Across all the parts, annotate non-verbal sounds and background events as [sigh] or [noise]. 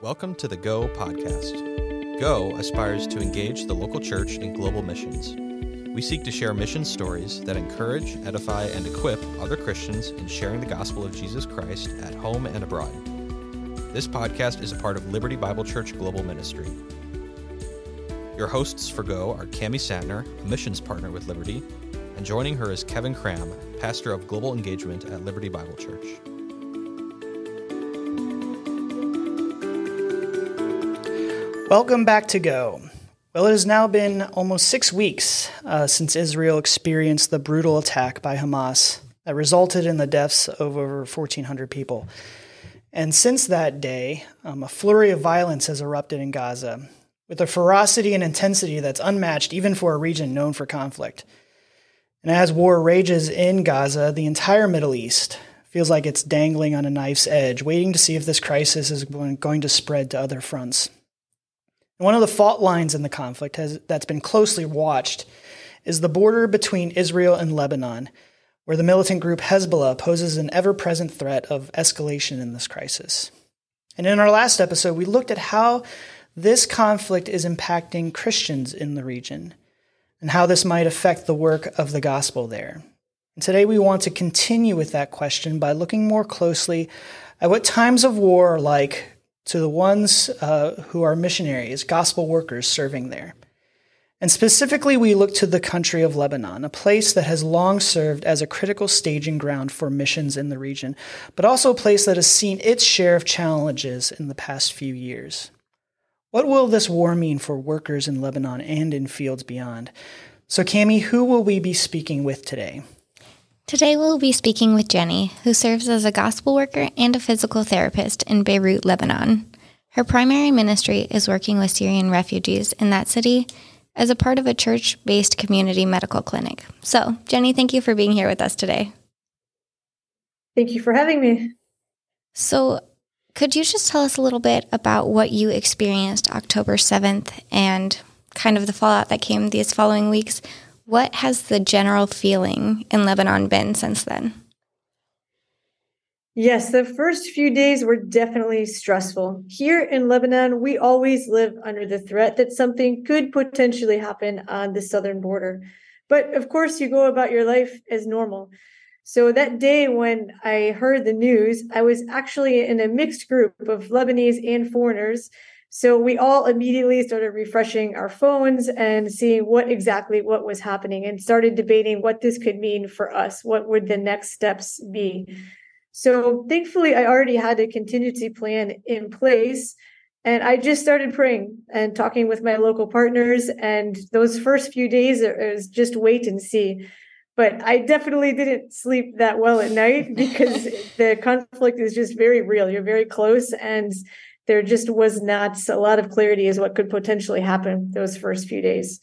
Welcome to the Go podcast. Go aspires to engage the local church in global missions. We seek to share mission stories that encourage, edify, and equip other Christians in sharing the gospel of Jesus Christ at home and abroad. This podcast is a part of Liberty Bible Church Global Ministry. Your hosts for Go are Cami Santner, a missions partner with Liberty, and joining her is Kevin Cram, pastor of global engagement at Liberty Bible Church. Welcome back to Go. Well, it has now been almost six weeks uh, since Israel experienced the brutal attack by Hamas that resulted in the deaths of over 1,400 people. And since that day, um, a flurry of violence has erupted in Gaza with a ferocity and intensity that's unmatched even for a region known for conflict. And as war rages in Gaza, the entire Middle East feels like it's dangling on a knife's edge, waiting to see if this crisis is going to spread to other fronts. One of the fault lines in the conflict has, that's been closely watched is the border between Israel and Lebanon, where the militant group Hezbollah poses an ever present threat of escalation in this crisis. And in our last episode, we looked at how this conflict is impacting Christians in the region and how this might affect the work of the gospel there. And today we want to continue with that question by looking more closely at what times of war are like to the ones uh, who are missionaries, gospel workers serving there. And specifically, we look to the country of Lebanon, a place that has long served as a critical staging ground for missions in the region, but also a place that has seen its share of challenges in the past few years. What will this war mean for workers in Lebanon and in fields beyond? So, Cami, who will we be speaking with today? Today we'll be speaking with Jenny, who serves as a gospel worker and a physical therapist in Beirut, Lebanon. Her primary ministry is working with Syrian refugees in that city as a part of a church based community medical clinic. So, Jenny, thank you for being here with us today. Thank you for having me. So, could you just tell us a little bit about what you experienced October 7th and kind of the fallout that came these following weeks? What has the general feeling in Lebanon been since then? Yes, the first few days were definitely stressful. Here in Lebanon, we always live under the threat that something could potentially happen on the southern border. But of course, you go about your life as normal. So that day when I heard the news, I was actually in a mixed group of Lebanese and foreigners so we all immediately started refreshing our phones and seeing what exactly what was happening and started debating what this could mean for us. What would the next steps be? So thankfully, I already had a contingency plan in place. And I just started praying and talking with my local partners. And those first few days, it was just wait and see. But I definitely didn't sleep that well at night because [laughs] the conflict is just very real. You're very close. And there just was not a lot of clarity as what could potentially happen those first few days.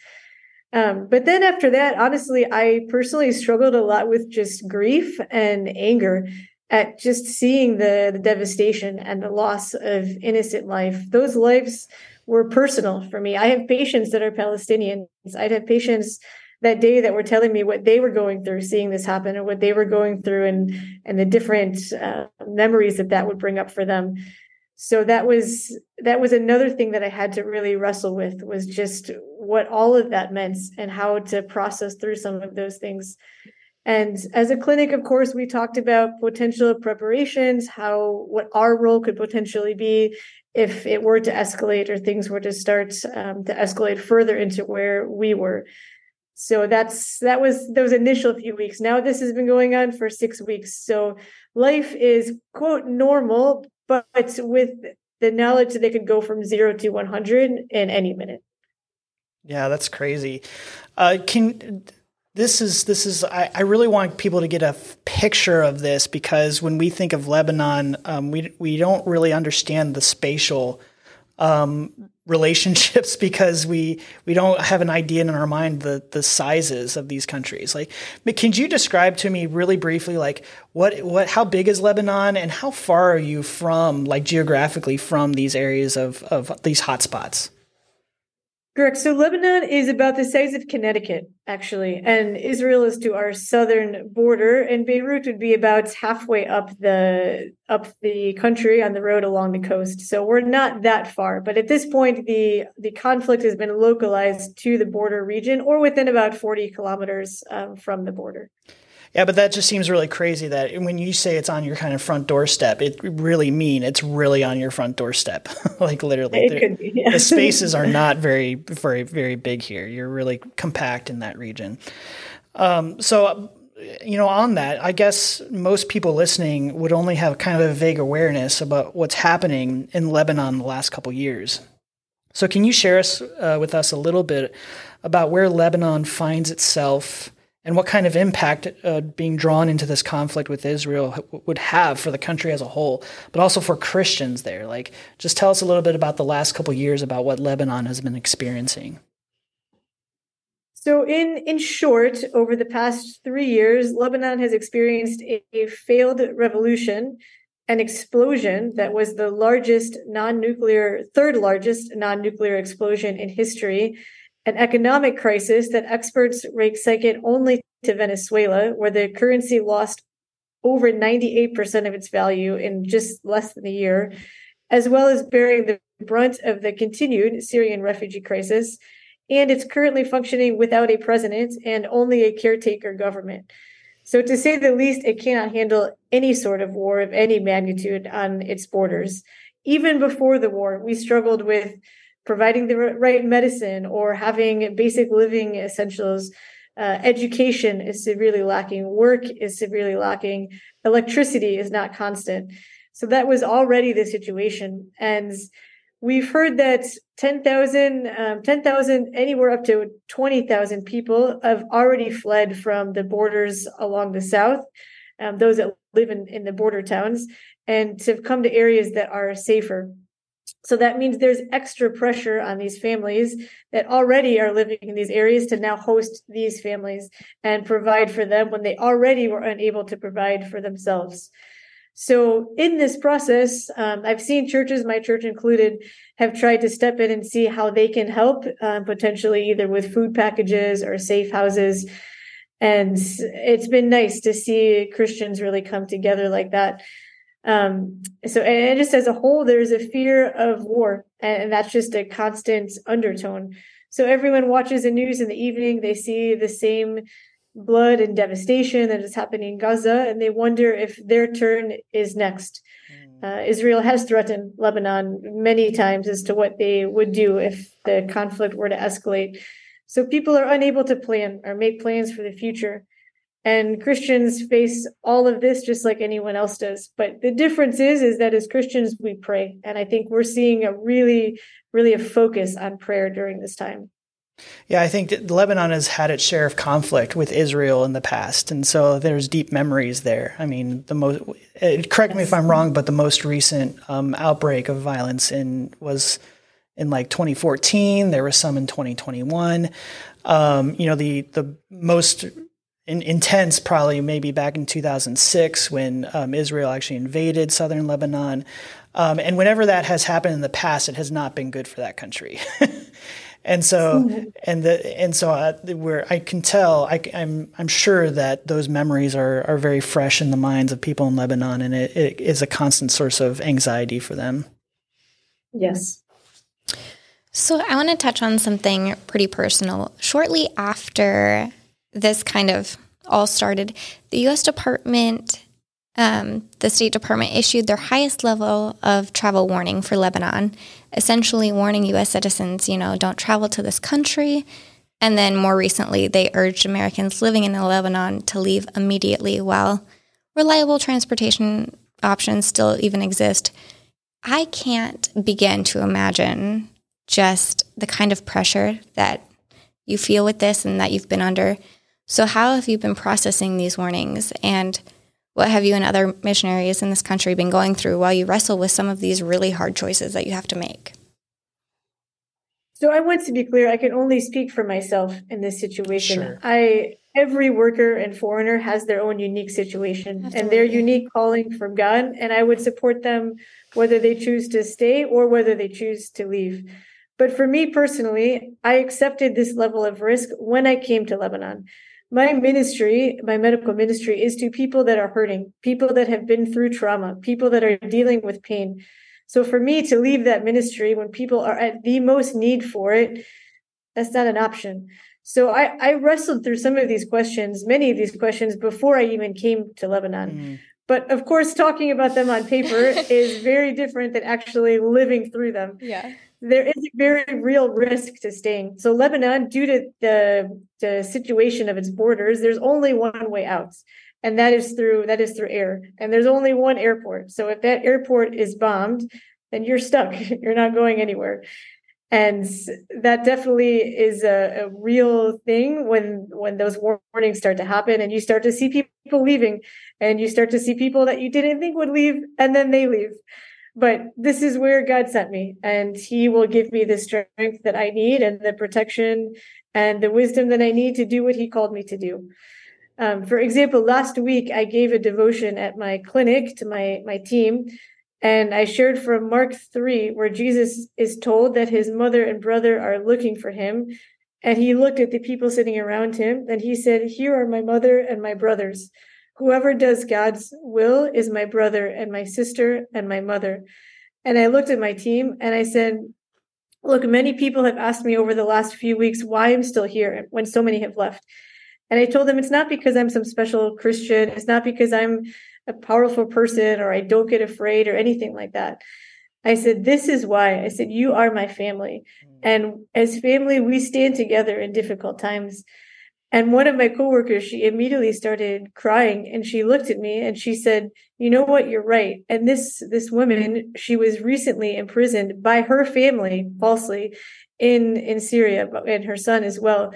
Um, but then after that, honestly, I personally struggled a lot with just grief and anger at just seeing the, the devastation and the loss of innocent life. Those lives were personal for me. I have patients that are Palestinians. I'd have patients that day that were telling me what they were going through seeing this happen and what they were going through and and the different uh, memories that that would bring up for them so that was that was another thing that i had to really wrestle with was just what all of that meant and how to process through some of those things. And as a clinic of course we talked about potential preparations how what our role could potentially be if it were to escalate or things were to start um, to escalate further into where we were. So that's that was those initial few weeks. Now this has been going on for six weeks. So life is quote normal but with the knowledge that they could go from zero to 100 in any minute. Yeah, that's crazy. Uh, can this is this is I, I, really want people to get a f- picture of this because when we think of Lebanon, um, we we don't really understand the spatial um, relationships [laughs] because we we don't have an idea in our mind the the sizes of these countries. Like, can you describe to me really briefly, like what what how big is Lebanon and how far are you from, like geographically, from these areas of of these hotspots? Correct. So Lebanon is about the size of Connecticut, actually, and Israel is to our southern border, and Beirut would be about halfway up the up the country on the road along the coast. So we're not that far, but at this point, the the conflict has been localized to the border region, or within about forty kilometers um, from the border. Yeah, but that just seems really crazy that when you say it's on your kind of front doorstep, it really mean it's really on your front doorstep. [laughs] like literally. Be, yeah. the [laughs] spaces are not very very very big here. You're really compact in that region. Um, so you know, on that, I guess most people listening would only have kind of a vague awareness about what's happening in Lebanon the last couple years. So, can you share us uh, with us a little bit about where Lebanon finds itself and what kind of impact uh, being drawn into this conflict with Israel would have for the country as a whole, but also for Christians there. Like, just tell us a little bit about the last couple years about what Lebanon has been experiencing. So, in in short, over the past three years, Lebanon has experienced a, a failed revolution, an explosion that was the largest non-nuclear, third largest non-nuclear explosion in history an economic crisis that experts rate second only to Venezuela, where the currency lost over 98% of its value in just less than a year, as well as bearing the brunt of the continued Syrian refugee crisis. And it's currently functioning without a president and only a caretaker government. So, to say the least, it cannot handle any sort of war of any magnitude on its borders. Even before the war, we struggled with providing the right medicine or having basic living essentials. Uh, education is severely lacking. Work is severely lacking. Electricity is not constant. So that was already the situation. And we've heard that 10,000, um, 10,000, anywhere up to 20,000 people have already fled from the borders along the south, um, those that live in, in the border towns, and have come to areas that are safer. So that means there's extra pressure on these families that already are living in these areas to now host these families and provide for them when they already were unable to provide for themselves. So in this process, um, I've seen churches, my church included, have tried to step in and see how they can help, uh, potentially either with food packages or safe houses. And it's been nice to see Christians really come together like that. Um, so, and just as a whole, there's a fear of war, and that's just a constant undertone. So, everyone watches the news in the evening, they see the same blood and devastation that is happening in Gaza, and they wonder if their turn is next. Hmm. Uh, Israel has threatened Lebanon many times as to what they would do if the conflict were to escalate. So people are unable to plan or make plans for the future. And Christians face all of this just like anyone else does. But the difference is, is that as Christians, we pray. And I think we're seeing a really, really a focus on prayer during this time. Yeah, I think Lebanon has had its share of conflict with Israel in the past, and so there's deep memories there. I mean, the most correct me if I'm wrong, but the most recent um, outbreak of violence in was in like 2014. There was some in 2021. Um, you know, the the most in, intense probably maybe back in 2006 when um, Israel actually invaded southern Lebanon. Um, and whenever that has happened in the past, it has not been good for that country. [laughs] and so, mm-hmm. and the, and so uh, where I can tell, I, am I'm, I'm sure that those memories are, are very fresh in the minds of people in Lebanon, and it, it is a constant source of anxiety for them. Yes. So I want to touch on something pretty personal. Shortly after this kind of all started, the U.S. Department, um, the State Department issued their highest level of travel warning for Lebanon, essentially warning U.S. citizens, you know, don't travel to this country. And then more recently, they urged Americans living in Lebanon to leave immediately while reliable transportation options still even exist. I can't begin to imagine just the kind of pressure that you feel with this and that you've been under so, how have you been processing these warnings? And what have you and other missionaries in this country been going through while you wrestle with some of these really hard choices that you have to make? So, I want to be clear, I can only speak for myself in this situation. Sure. I every worker and foreigner has their own unique situation Absolutely. and their unique calling from God, and I would support them whether they choose to stay or whether they choose to leave. But for me personally, I accepted this level of risk when I came to Lebanon. My ministry, my medical ministry, is to people that are hurting, people that have been through trauma, people that are dealing with pain. So for me to leave that ministry when people are at the most need for it, that's not an option. So I, I wrestled through some of these questions, many of these questions before I even came to Lebanon. Mm. But of course, talking about them on paper [laughs] is very different than actually living through them. Yeah. There is a very real risk to staying. So Lebanon, due to the, the situation of its borders, there's only one way out. And that is through that is through air. And there's only one airport. So if that airport is bombed, then you're stuck. [laughs] You're not going anywhere and that definitely is a, a, real thing when when those warnings start to happen and you start to see people leaving and you start to see people that you didn't think would leave and then they leave but this is where god sent me and he will give me the strength that i need and the protection and the wisdom that i need to do what he called me to do um, for example last week i gave a devotion at my clinic to my my team and I shared from Mark 3, where Jesus is told that his mother and brother are looking for him. And he looked at the people sitting around him and he said, Here are my mother and my brothers. Whoever does God's will is my brother and my sister and my mother. And I looked at my team and I said, Look, many people have asked me over the last few weeks why I'm still here when so many have left. And I told them it's not because I'm some special Christian. It's not because I'm a powerful person or I don't get afraid or anything like that. I said, This is why. I said, You are my family. Mm. And as family, we stand together in difficult times. And one of my coworkers, she immediately started crying and she looked at me and she said, You know what? You're right. And this this woman, she was recently imprisoned by her family falsely in, in Syria and her son as well.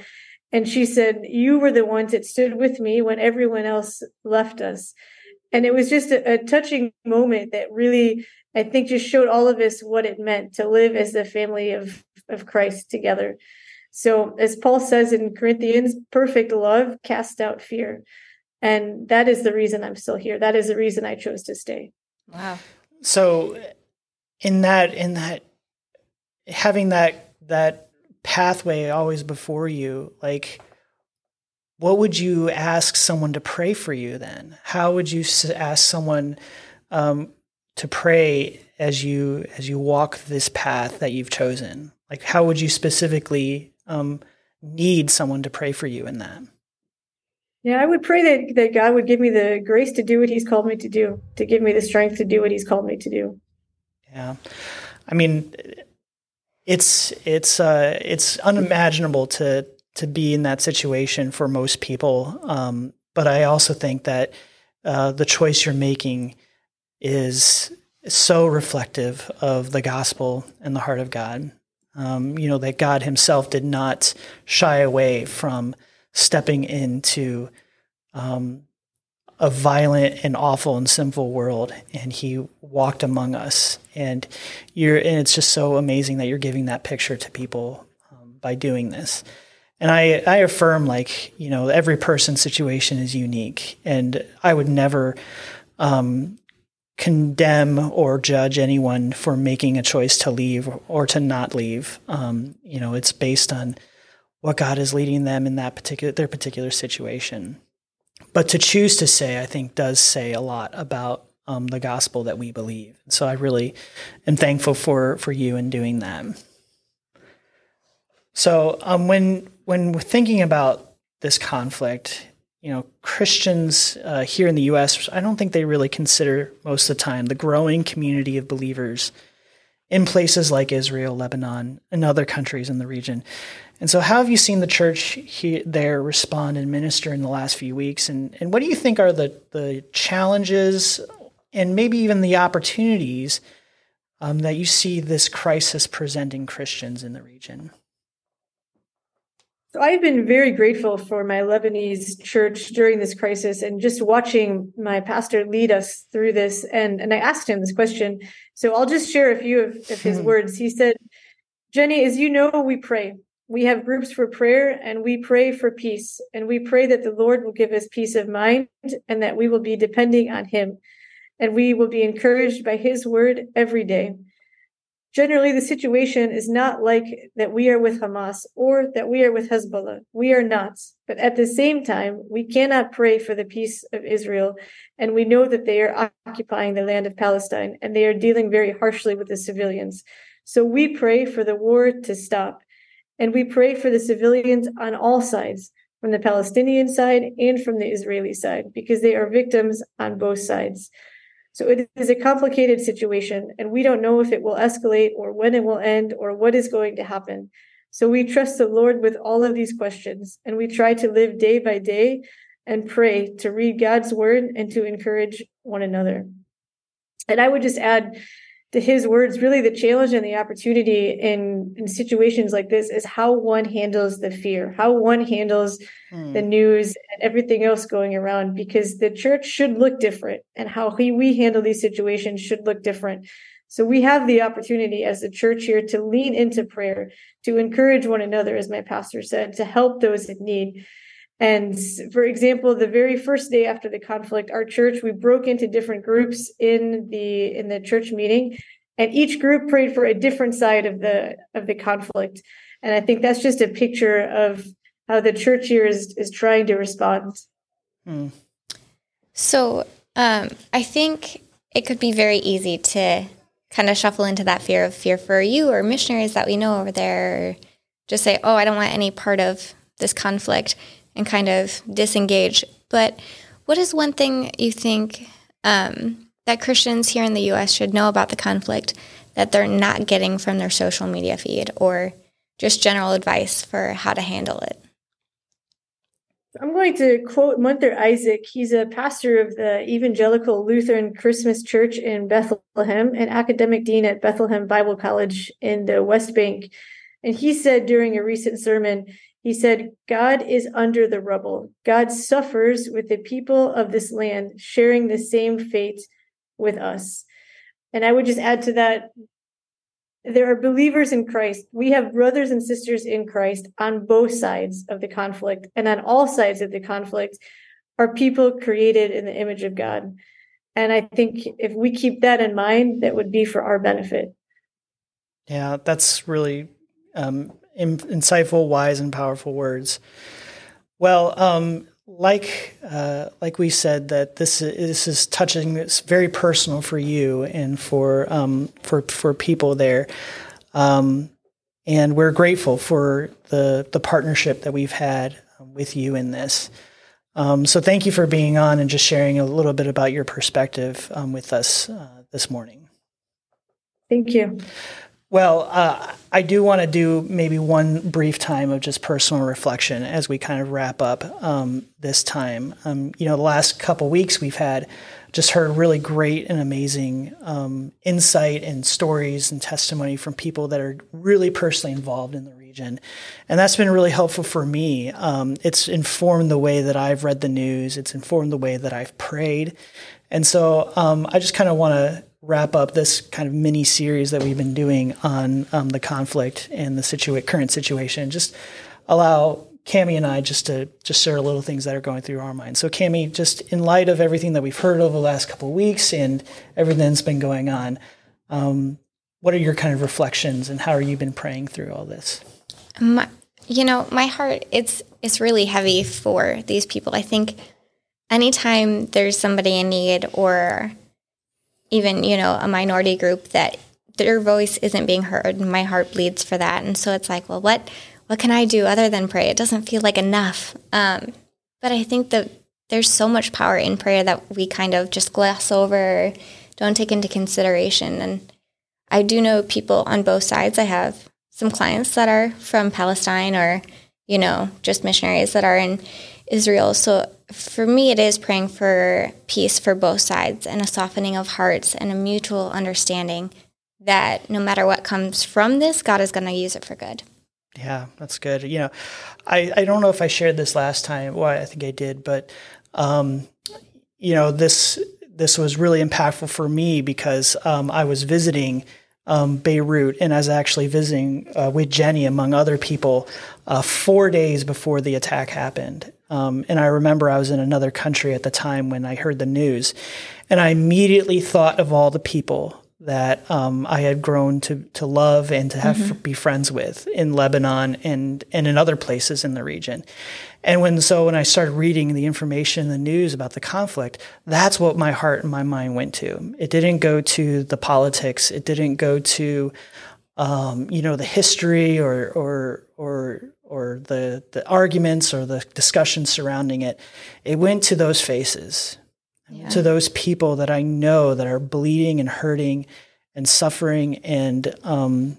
And she said, You were the ones that stood with me when everyone else left us and it was just a, a, touching moment that really i think just showed all of us what it meant to live as the family of of christ together so as paul says in corinthians perfect love casts out fear and that is the reason i'm still here that is the reason i chose to stay wow so in that in that having that that pathway always before you like what would you ask someone to pray for you then? How would you ask someone um, to pray as you as you walk this path that you've chosen? Like, how would you specifically um, need someone to pray for you in that? Yeah, I would pray that that God would give me the grace to do what He's called me to do, to give me the strength to do what He's called me to do. Yeah, I mean, it's it's uh, it's unimaginable to to be in that situation for most people. Um, but I also think that uh, the choice you're making is so reflective of the gospel and the heart of God. Um, you know, that God Himself did not shy away from stepping into um, a violent and awful and sinful world, and He walked among us. And you're, and it's just so amazing that you're giving that picture to people um, by doing this and I, I affirm like you know every person's situation is unique and i would never um, condemn or judge anyone for making a choice to leave or to not leave. Um, you know it's based on what god is leading them in that particular their particular situation. But to choose to say i think does say a lot about um, the gospel that we believe. So i really am thankful for for you in doing that. So um, when when we're thinking about this conflict, you know, Christians uh, here in the U.S., I don't think they really consider most of the time the growing community of believers in places like Israel, Lebanon, and other countries in the region. And so, how have you seen the church here, there respond and minister in the last few weeks? And, and what do you think are the, the challenges and maybe even the opportunities um, that you see this crisis presenting Christians in the region? So I've been very grateful for my Lebanese church during this crisis and just watching my pastor lead us through this. And, and I asked him this question. So I'll just share a few of, of his hmm. words. He said, Jenny, as you know, we pray. We have groups for prayer and we pray for peace. And we pray that the Lord will give us peace of mind and that we will be depending on him. And we will be encouraged by his word every day. Generally, the situation is not like that we are with Hamas or that we are with Hezbollah. We are not. But at the same time, we cannot pray for the peace of Israel. And we know that they are occupying the land of Palestine and they are dealing very harshly with the civilians. So we pray for the war to stop. And we pray for the civilians on all sides, from the Palestinian side and from the Israeli side, because they are victims on both sides. So it is a complicated situation, and we don't know if it will escalate or when it will end or what is going to happen. So we trust the Lord with all of these questions, and we try to live day by day and pray to read God's word and to encourage one another. And I would just add to his words, really the challenge and the opportunity in, in situations like this is how one handles the fear, how one handles mm. the news and everything else going around, because the church should look different and how he, we handle these situations should look different. So we have the opportunity as a church here to lean into prayer, to encourage one another, as my pastor said, to help those in need. And for example, the very first day after the conflict, our church, we broke into different groups in the in the church meeting, and each group prayed for a different side of the of the conflict. And I think that's just a picture of how the church here is is trying to respond. Hmm. So um, I think it could be very easy to kind of shuffle into that fear of fear for you or missionaries that we know over there, just say, "Oh, I don't want any part of this conflict." And kind of disengage. But what is one thing you think um, that Christians here in the U.S. should know about the conflict that they're not getting from their social media feed, or just general advice for how to handle it? I'm going to quote Munther Isaac. He's a pastor of the Evangelical Lutheran Christmas Church in Bethlehem, an academic dean at Bethlehem Bible College in the West Bank. And he said during a recent sermon, he said, God is under the rubble. God suffers with the people of this land, sharing the same fate with us. And I would just add to that there are believers in Christ. We have brothers and sisters in Christ on both sides of the conflict. And on all sides of the conflict are people created in the image of God. And I think if we keep that in mind, that would be for our benefit. Yeah, that's really um, in, insightful, wise, and powerful words. Well, um, like uh, like we said, that this is, this is touching. It's very personal for you and for um, for for people there, um, and we're grateful for the the partnership that we've had with you in this. Um, so thank you for being on and just sharing a little bit about your perspective um, with us uh, this morning. Thank you. Well, uh, I do want to do maybe one brief time of just personal reflection as we kind of wrap up um, this time. Um, you know, the last couple weeks we've had just heard really great and amazing um, insight and stories and testimony from people that are really personally involved in the region. And that's been really helpful for me. Um, it's informed the way that I've read the news, it's informed the way that I've prayed. And so um, I just kind of want to wrap up this kind of mini series that we've been doing on um, the conflict and the current situation. Just allow Cami and I just to just share a little things that are going through our minds. So, Cami, just in light of everything that we've heard over the last couple of weeks and everything that's been going on, um, what are your kind of reflections and how are you been praying through all this? You know, my heart it's it's really heavy for these people. I think anytime there's somebody in need or even, you know, a minority group that their voice isn't being heard. My heart bleeds for that. And so it's like, well, what what can I do other than pray? It doesn't feel like enough. Um, but I think that there's so much power in prayer that we kind of just gloss over, don't take into consideration. And I do know people on both sides. I have some clients that are from Palestine or, you know, just missionaries that are in Israel. So for me, it is praying for peace for both sides and a softening of hearts and a mutual understanding that no matter what comes from this, God is going to use it for good. Yeah, that's good. You know, I, I don't know if I shared this last time. Well, I think I did, but um, you know, this this was really impactful for me because um, I was visiting um, Beirut and I was actually visiting uh, with Jenny among other people uh, four days before the attack happened. Um, and I remember I was in another country at the time when I heard the news, and I immediately thought of all the people that um, I had grown to to love and to have mm-hmm. be friends with in Lebanon and and in other places in the region. And when so when I started reading the information, the news about the conflict, that's what my heart and my mind went to. It didn't go to the politics. It didn't go to um, you know the history or or or or the the arguments or the discussions surrounding it. It went to those faces yeah. to those people that I know that are bleeding and hurting and suffering and um,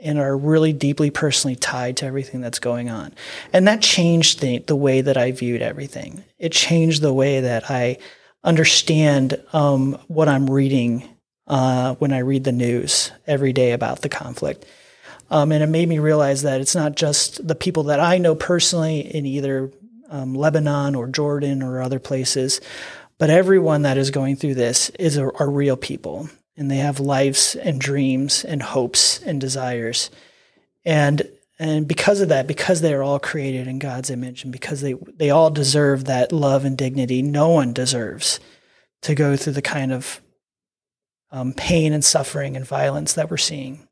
and are really deeply personally tied to everything that's going on. And that changed the, the way that I viewed everything. It changed the way that I understand um, what I'm reading uh, when I read the news every day about the conflict. Um, and it made me realize that it's not just the people that I know personally in either um, Lebanon or Jordan or other places, but everyone that is going through this is a, are real people, and they have lives and dreams and hopes and desires, and and because of that, because they are all created in God's image, and because they they all deserve that love and dignity, no one deserves to go through the kind of um, pain and suffering and violence that we're seeing.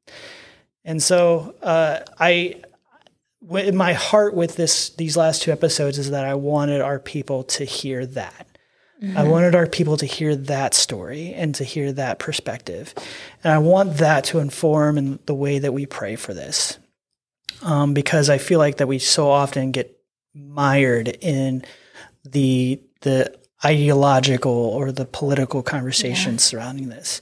And so uh, I my heart with this these last two episodes is that I wanted our people to hear that. Mm-hmm. I wanted our people to hear that story and to hear that perspective. And I want that to inform in the way that we pray for this. Um, because I feel like that we so often get mired in the the ideological or the political conversations yeah. surrounding this.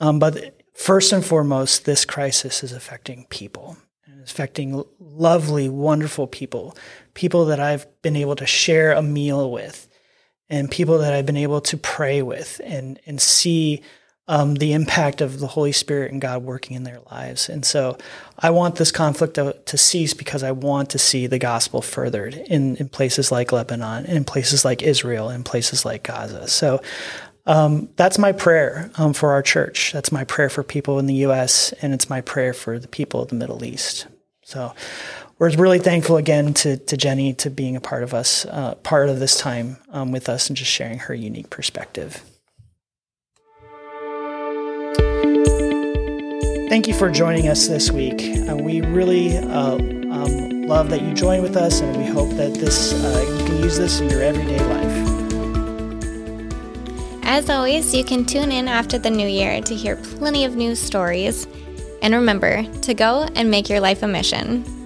Um, but first and foremost, this crisis is affecting people. It's affecting lovely, wonderful people, people that I've been able to share a meal with, and people that I've been able to pray with and and see um, the impact of the Holy Spirit and God working in their lives. And so I want this conflict to, to cease because I want to see the gospel furthered in, in places like Lebanon, in places like Israel, in places like Gaza. So um, that's my prayer um, for our church. That's my prayer for people in the U.S., and it's my prayer for the people of the Middle East. So we're really thankful again to, to Jenny to being a part of us, uh, part of this time um, with us, and just sharing her unique perspective. Thank you for joining us this week. Uh, we really uh, um, love that you join with us, and we hope that this uh, you can use this in your everyday life. As always, you can tune in after the new year to hear plenty of news stories. And remember to go and make your life a mission.